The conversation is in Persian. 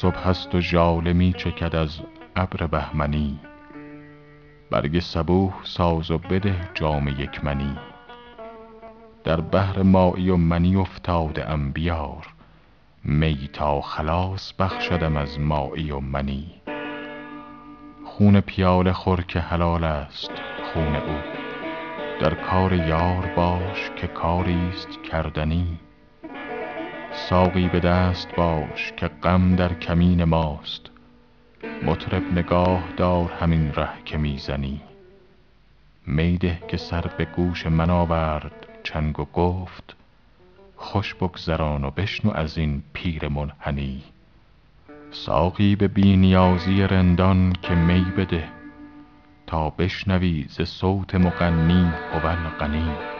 صبح است و ژاله می چکد از ابر بهمنی. برگ صبوح ساز و بده جام یک منی در بحر مایی و منی افتاده ام بیار. می تا خلاص بخشدم از مایی و منی. خون پیاله خور که حلال است خون او. در کار یار باش که کاری است کردنی. ساقی به دست باش که غم در کمین ماست. مطرب نگاه دار همین ره که می زنی می ده که سر به گوش من آورد چنگ و گفت خوش بگذران و بشنو از این پیر منحنی. ساقی به بی نیازی رندان که می بده تا بشنوی ز صوت مغنی هو الغنی